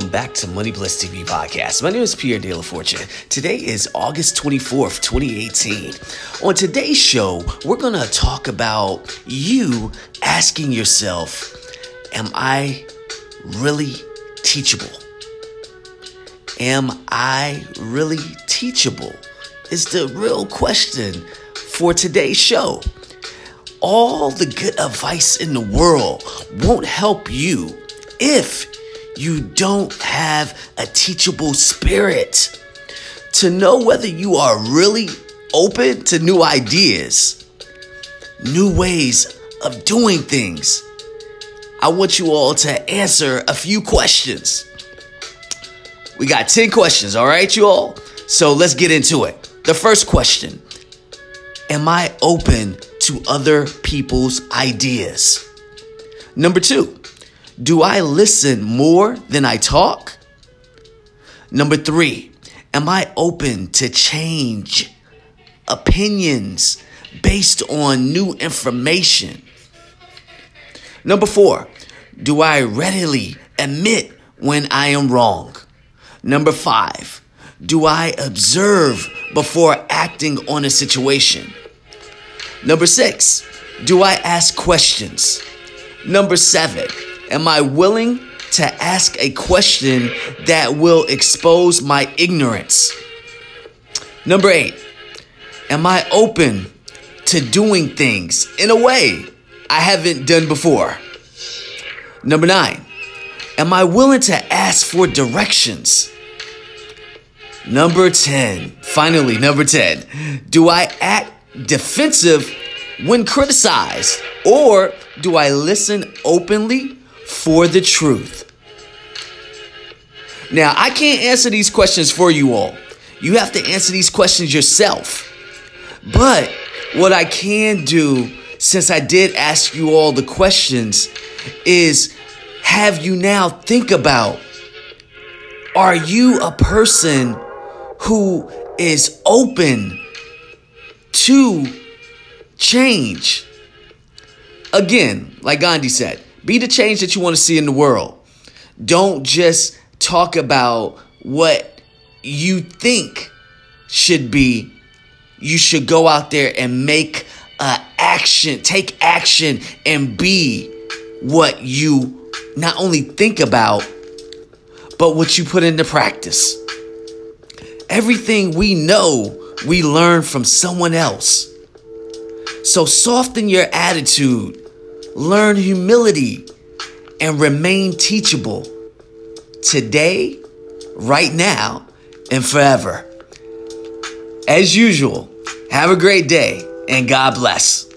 back to Money Bliss TV podcast. My name is Pierre De La Fortune. Today is August 24th, 2018. On today's show, we're going to talk about you asking yourself, Am I really teachable? Am I really teachable? Is the real question for today's show. All the good advice in the world won't help you if you don't have a teachable spirit to know whether you are really open to new ideas, new ways of doing things. I want you all to answer a few questions. We got 10 questions, all right, you all? So let's get into it. The first question Am I open to other people's ideas? Number two, do I listen more than I talk? Number three, am I open to change opinions based on new information? Number four, do I readily admit when I am wrong? Number five, do I observe before acting on a situation? Number six, do I ask questions? Number seven, Am I willing to ask a question that will expose my ignorance? Number eight, am I open to doing things in a way I haven't done before? Number nine, am I willing to ask for directions? Number 10, finally, number 10, do I act defensive when criticized or do I listen openly for the truth. Now, I can't answer these questions for you all. You have to answer these questions yourself. But what I can do, since I did ask you all the questions, is have you now think about are you a person who is open to change? Again, like Gandhi said, be the change that you want to see in the world. Don't just talk about what you think should be. You should go out there and make uh, action, take action, and be what you not only think about, but what you put into practice. Everything we know, we learn from someone else. So soften your attitude learn humility, and remain teachable today, right now, and forever. As usual, have a great day and God bless.